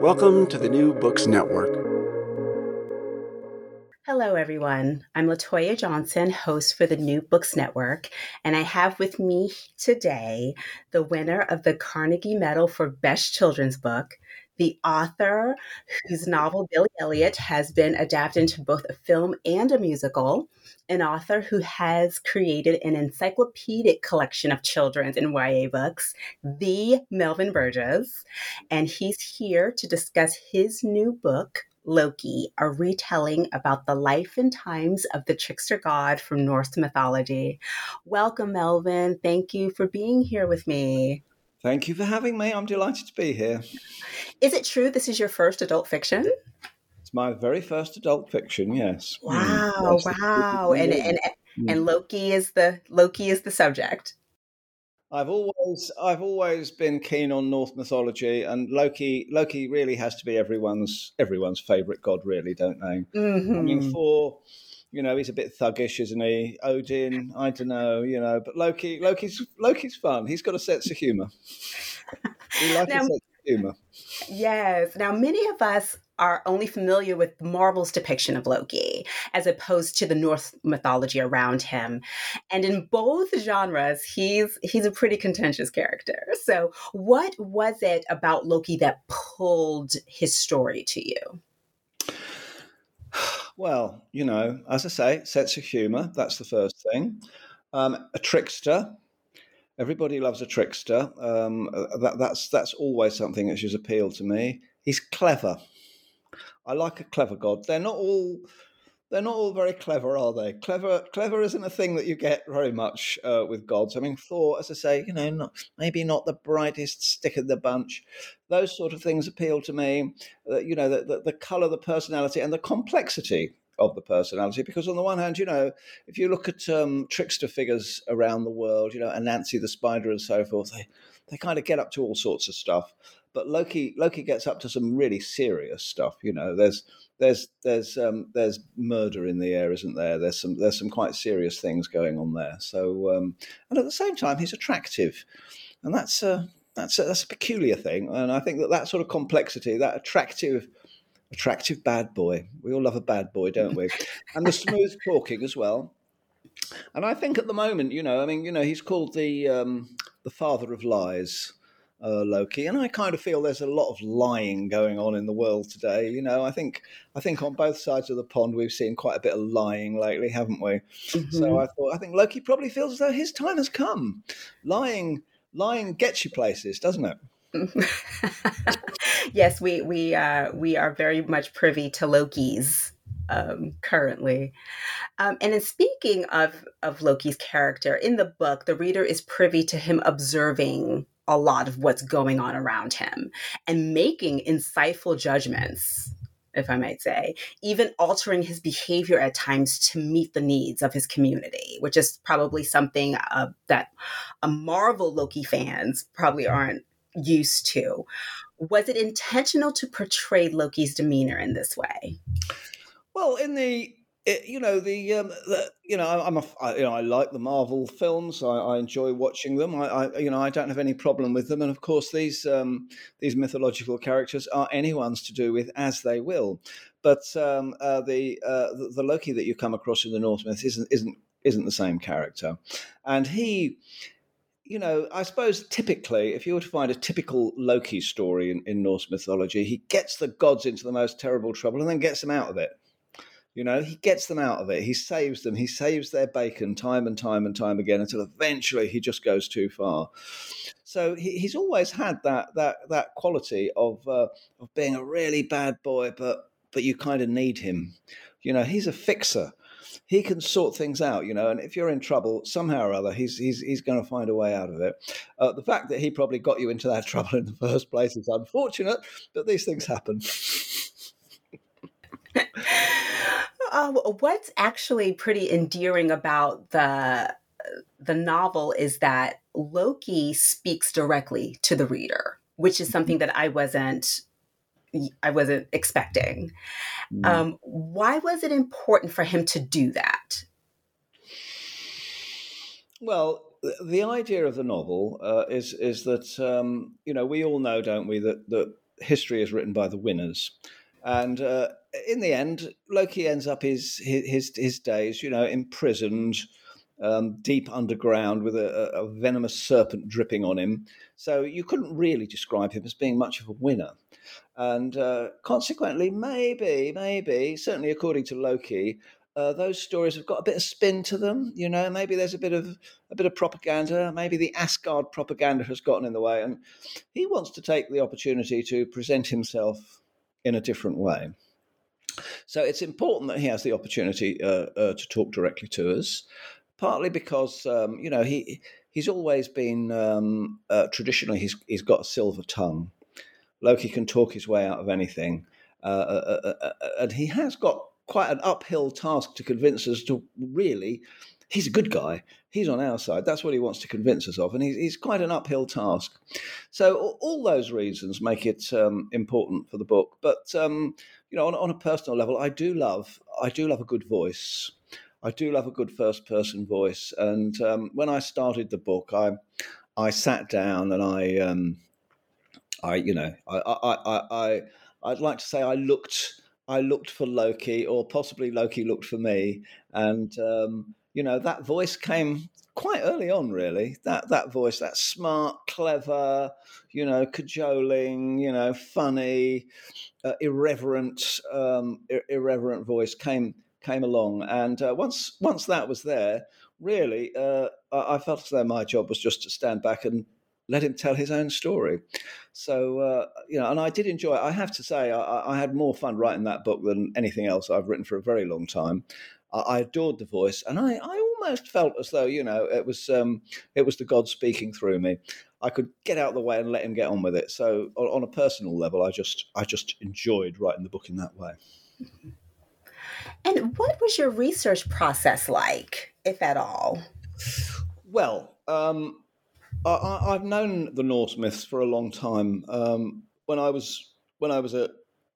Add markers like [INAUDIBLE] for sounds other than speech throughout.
Welcome to the New Books Network. Hello, everyone. I'm Latoya Johnson, host for the New Books Network, and I have with me today the winner of the Carnegie Medal for Best Children's Book, the author whose novel Billy Elliot has been adapted into both a film and a musical, an author who has created an encyclopedic collection of children's and YA books, the Melvin Burgess. And he's here to discuss his new book, Loki, a retelling about the life and times of the trickster god from Norse mythology. Welcome, Melvin. Thank you for being here with me. Thank you for having me. I'm delighted to be here. Is it true this is your first adult fiction? It's my very first adult fiction. Yes. Wow! Mm. Wow! And and mm. and Loki is the Loki is the subject. I've always I've always been keen on Norse mythology, and Loki Loki really has to be everyone's everyone's favorite god, really, don't they? Mm-hmm. I mean, Thor, you know, he's a bit thuggish, isn't he? Odin, I don't know, you know, but Loki Loki's Loki's fun. He's got a sense of humour. we like now, a sense of humour. Yes. Now, many of us are only familiar with Marvel's depiction of Loki as opposed to the Norse mythology around him. And in both genres, he's he's a pretty contentious character. So, what was it about Loki that pulled his story to you? Well, you know, as I say, sense of humor, that's the first thing. Um, a trickster. Everybody loves a trickster. Um, that, that's that's always something that just appealed to me. He's clever. I like a clever god. They're not all they're not all very clever, are they? Clever, clever isn't a thing that you get very much uh, with gods. I mean, Thor, as I say, you know, not, maybe not the brightest stick of the bunch. Those sort of things appeal to me. Uh, you know, the, the, the color, the personality, and the complexity of the personality. Because on the one hand, you know, if you look at um, trickster figures around the world, you know, Anansi the spider and so forth, they they kind of get up to all sorts of stuff. But Loki Loki gets up to some really serious stuff. You know, there's there's there's um, there's murder in the air, isn't there? There's some there's some quite serious things going on there. So um, and at the same time, he's attractive, and that's a that's a, that's a peculiar thing. And I think that that sort of complexity, that attractive attractive bad boy. We all love a bad boy, don't we? [LAUGHS] and the smooth talking as well. And I think at the moment, you know, I mean, you know, he's called the um, the father of lies uh, Loki, and I kind of feel there's a lot of lying going on in the world today. You know, I think I think on both sides of the pond we've seen quite a bit of lying lately, haven't we? Mm-hmm. So I thought I think Loki probably feels as though his time has come. Lying, lying gets you places, doesn't it? [LAUGHS] yes, we we uh, we are very much privy to Loki's um, currently. Um, and in speaking of of Loki's character in the book, the reader is privy to him observing a lot of what's going on around him and making insightful judgments if I might say, even altering his behavior at times to meet the needs of his community, which is probably something uh, that a Marvel Loki fans probably aren't used to. was it intentional to portray Loki's demeanor in this way? Well, in the it, you know the, um, the, you know I'm a I, you know I like the Marvel films. I, I enjoy watching them. I, I, you know I don't have any problem with them. And of course these um, these mythological characters are anyone's to do with as they will. But um, uh, the, uh, the, the Loki that you come across in the Norse myth isn't isn't isn't the same character, and he. You know, I suppose typically, if you were to find a typical Loki story in, in Norse mythology, he gets the gods into the most terrible trouble and then gets them out of it you know, he gets them out of it. He saves them. He saves their bacon time and time and time again until eventually he just goes too far. So he, he's always had that that that quality of uh, of being a really bad boy, but but you kind of need him. You know, he's a fixer. He can sort things out, you know, and if you're in trouble somehow or other, he's he's he's going to find a way out of it. Uh, the fact that he probably got you into that [LAUGHS] trouble in the first place is unfortunate, but these things happen. [LAUGHS] uh, what's actually pretty endearing about the the novel is that Loki speaks directly to the reader, which is something mm-hmm. that I wasn't I wasn't expecting. Mm. Um, why was it important for him to do that? Well, the idea of the novel uh, is is that um, you know we all know, don't we, that that history is written by the winners, and uh, in the end, Loki ends up his his his days, you know, imprisoned, um, deep underground with a, a, venomous serpent dripping on him. So you couldn't really describe him as being much of a winner, and uh, consequently, maybe, maybe, certainly according to Loki. Uh, those stories have got a bit of spin to them, you know. Maybe there's a bit of a bit of propaganda. Maybe the Asgard propaganda has gotten in the way, and he wants to take the opportunity to present himself in a different way. So it's important that he has the opportunity uh, uh, to talk directly to us, partly because um, you know he he's always been um, uh, traditionally he's he's got a silver tongue. Loki can talk his way out of anything, uh, uh, uh, and he has got quite an uphill task to convince us to really. He's a good guy. He's on our side. That's what he wants to convince us of, and he's, he's quite an uphill task. So all those reasons make it um, important for the book. But um, you know, on, on a personal level, I do love I do love a good voice. I do love a good first person voice. And um, when I started the book, I I sat down and I um, I you know I I I, I I'd like to say I looked I looked for Loki, or possibly Loki looked for me, and um, you know that voice came quite early on, really. That that voice, that smart, clever, you know, cajoling, you know, funny, uh, irreverent, um, ir- irreverent voice came came along, and uh, once once that was there, really, uh, I, I, felt as though my job was just to stand back and let him tell his own story. So uh, you know, and I did enjoy it. I have to say, I, I had more fun writing that book than anything else I've written for a very long time. I adored the voice, and I, I almost felt as though you know it was um, it was the God speaking through me. I could get out of the way and let him get on with it. So on, on a personal level, I just I just enjoyed writing the book in that way. And what was your research process like, if at all? Well, um, I, have known the Norse myths for a long time. Um, when I was when I was a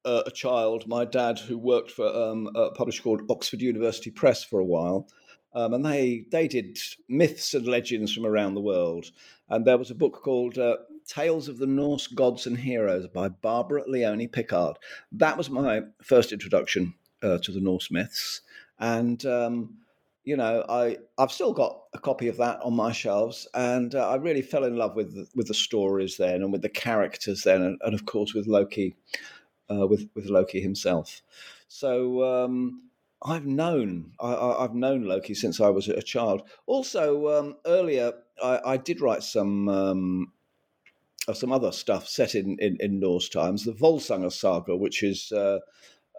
a child, my dad, who worked for um, a publisher called Oxford University Press for a while, um, and they they did myths and legends from around the world. And there was a book called uh, Tales of the Norse Gods and Heroes by Barbara Leonie Picard. That was my first introduction uh, to the Norse myths, and um, you know, I I've still got a copy of that on my shelves, and uh, I really fell in love with the, with the stories then, and with the characters then, and, and of course with Loki uh, with with Loki himself. So um, I've known I, have known Loki since I was a child. Also, um, earlier I, I, did write some um, some other stuff set in, in, in Norse times, the Volsunga saga, which is uh,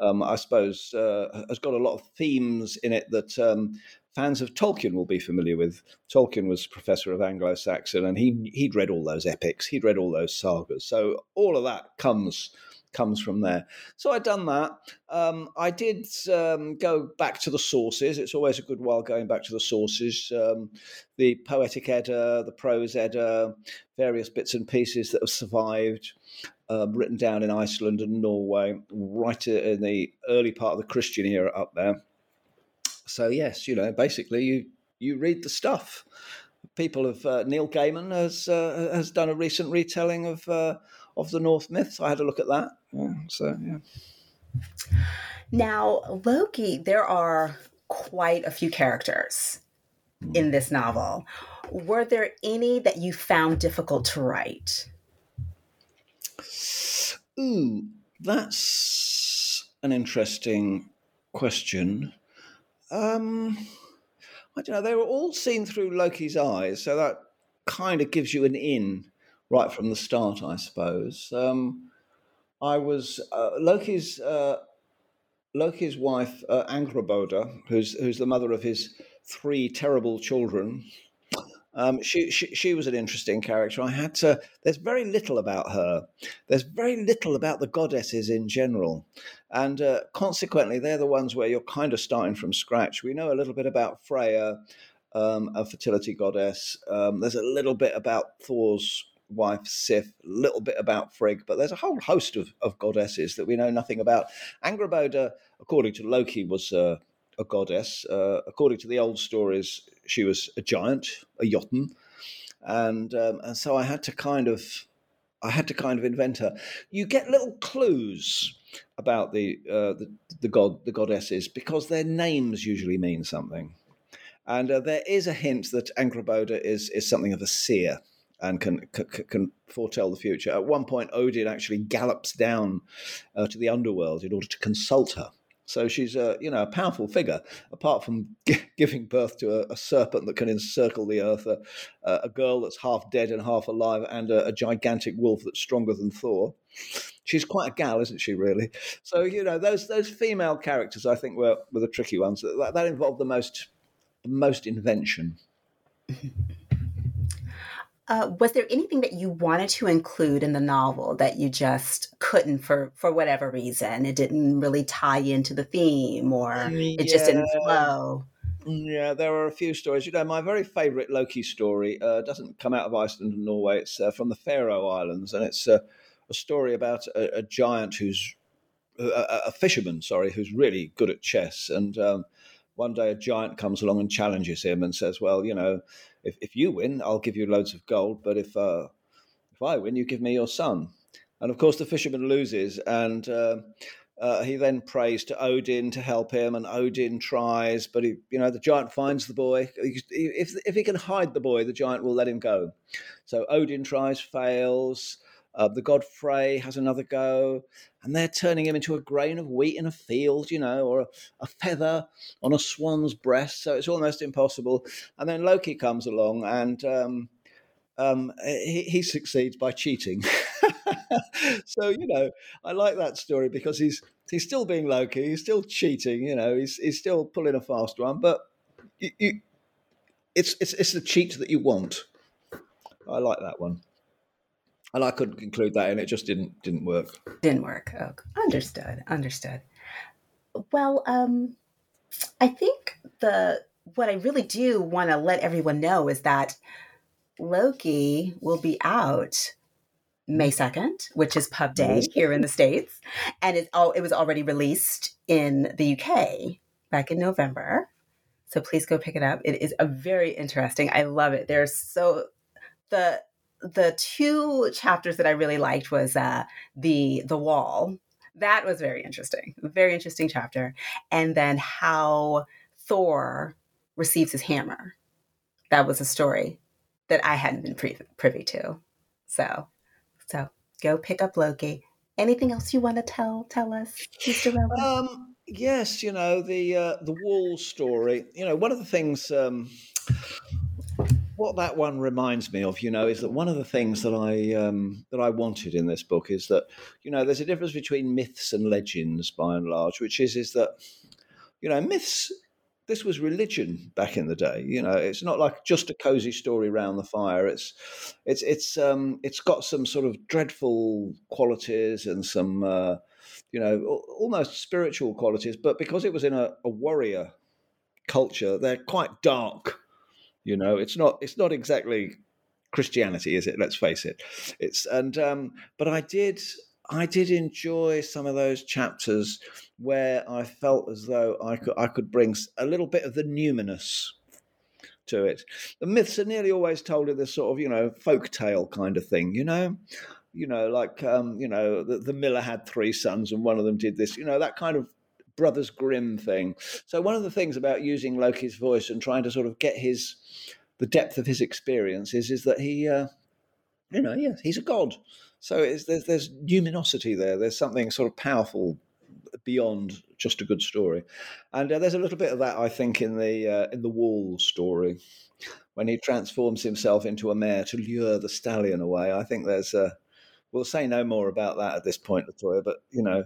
um, I suppose uh, has got a lot of themes in it that um, fans of Tolkien will be familiar with. Tolkien was professor of Anglo-Saxon, and he he'd read all those epics, he'd read all those sagas. So all of that comes comes from there. So I'd done that. Um, I did um, go back to the sources. It's always a good while going back to the sources. Um, the poetic Edda, the prose Edda, various bits and pieces that have survived. Uh, written down in Iceland and Norway, right in the early part of the Christian era up there. So yes, you know, basically you you read the stuff. People have uh, Neil Gaiman has uh, has done a recent retelling of uh, of the Norse myths. I had a look at that. Yeah, so yeah. Now Loki, there are quite a few characters in this novel. Were there any that you found difficult to write? Ooh, that's an interesting question. Um, I don't know. They were all seen through Loki's eyes, so that kind of gives you an in right from the start, I suppose. Um, I was uh, Loki's uh, Loki's wife, uh, Angrboda, who's who's the mother of his three terrible children. Um, she, she, she was an interesting character. I had to. There's very little about her. There's very little about the goddesses in general, and uh, consequently, they're the ones where you're kind of starting from scratch. We know a little bit about Freya, um, a fertility goddess. Um, there's a little bit about Thor's wife Sif, a little bit about Frigg, but there's a whole host of, of goddesses that we know nothing about. Angrboda, according to Loki, was uh, a goddess. Uh, according to the old stories, she was a giant, a Jotun, and um, and so I had to kind of I had to kind of invent her. You get little clues about the uh, the, the god the goddesses because their names usually mean something, and uh, there is a hint that Angrboda is is something of a seer and can, can, can foretell the future. At one point, Odin actually gallops down uh, to the underworld in order to consult her so she's a you know a powerful figure. Apart from [LAUGHS] g- giving birth to a, a, serpent that can encircle the earth, a, a, girl that's half dead and half alive, and a, a, gigantic wolf that's stronger than Thor. She's quite a gal, isn't she? Really. So you know those those female characters, I think, were were the tricky ones. That, that involved the most the most invention. [LAUGHS] Uh, was there anything that you wanted to include in the novel that you just couldn't for for whatever reason? It didn't really tie into the theme, or it yeah. just didn't flow. Yeah, there are a few stories. You know, my very favourite Loki story uh, doesn't come out of Iceland and Norway. It's uh, from the Faroe Islands, and it's uh, a story about a, a giant who's a, a, fisherman, sorry, who's really good at chess. And um, one day, a giant comes along and challenges him and says, "Well, you know." if, if you win, I'll give you loads of gold, but if uh, if I win, you give me your son. And of course, the fisherman loses, and uh, uh, he then prays to Odin to help him, and Odin tries, but he, you know, the giant finds the boy. If if he can hide the boy, the giant will let him go. So Odin tries, fails. Uh, the god Frey has another go, and they're turning him into a grain of wheat in a field, you know, or a, a, feather on a swan's breast. So it's almost impossible. And then Loki comes along, and um, um, he, he, succeeds by cheating. [LAUGHS] so you know, I like that story because he's he's still being Loki, he's still cheating, you know, he's he's still pulling a fast one, but you, you, it's it's it's the cheat that you want. I like that one and I couldn't conclude that, and it just didn't didn't work. Didn't work. Oh, understood. Understood. Well, um, I think the what I really do want to let everyone know is that Loki will be out May second, which is Pub Day here in the states, and it's all it was already released in the UK back in November. So please go pick it up. It is a very interesting. I love it. There's so the the two chapters that I really liked was uh, the the wall. That was very interesting, very interesting chapter, and then how Thor receives his hammer. That was a story that I hadn't been privy to. So, so go pick up Loki. Anything else you want to tell tell us, Mr. Um, yes, you know the uh, the wall story. You know, one of the things. Um, what that one reminds me of, you know, is that one of the things that I um, that I wanted in this book is that, you know, there's a difference between myths and legends, by and large, which is is that, you know, myths. This was religion back in the day. You know, it's not like just a cozy story around the fire. It's, it's, it's, um, it's got some sort of dreadful qualities and some, uh, you know, almost spiritual qualities. But because it was in a, a warrior culture, they're quite dark you know, it's not it's not exactly Christianity, is it? Let's face it. It's and um, but I did I did enjoy some of those chapters where I felt as though I could I could bring a little bit of the numinous to it. The myths are nearly always told in this sort of you know folk tale kind of thing, you know. You know, like um, you know, the, the miller had three sons, and one of them did this. You know, that kind of Brothers Grimm thing. So one of the things about using Loki's voice and trying to sort of get his the depth of his experiences is that he, uh, you know, yes, he's a god. So there's there's numinosity there. There's something sort of powerful beyond just a good story, and uh, there's a little bit of that I think in the uh, in the Wall story when he transforms himself into a mare to lure the stallion away. I think there's a. We'll say no more about that at this point, Latoya. But you know,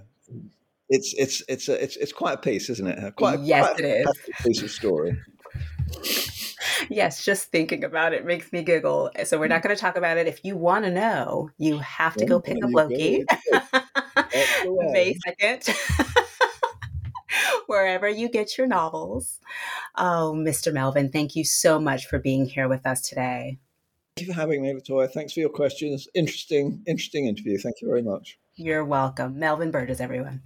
it's it's it's a, it's it's quite a piece, isn't it? Quite yes, quite it is. piece of story yes, just thinking about it makes me giggle. So we're not going to talk about it. If you want to know, you have to go pick up Loki. [LAUGHS] May 2nd. [LAUGHS] Wherever you get your novels. Oh, Mr. Melvin, thank you so much for being here with us today. Thank you for having me, Latoya. Thanks for your questions. Interesting, interesting interview. Thank you very much. You're welcome. Melvin Burgess, everyone.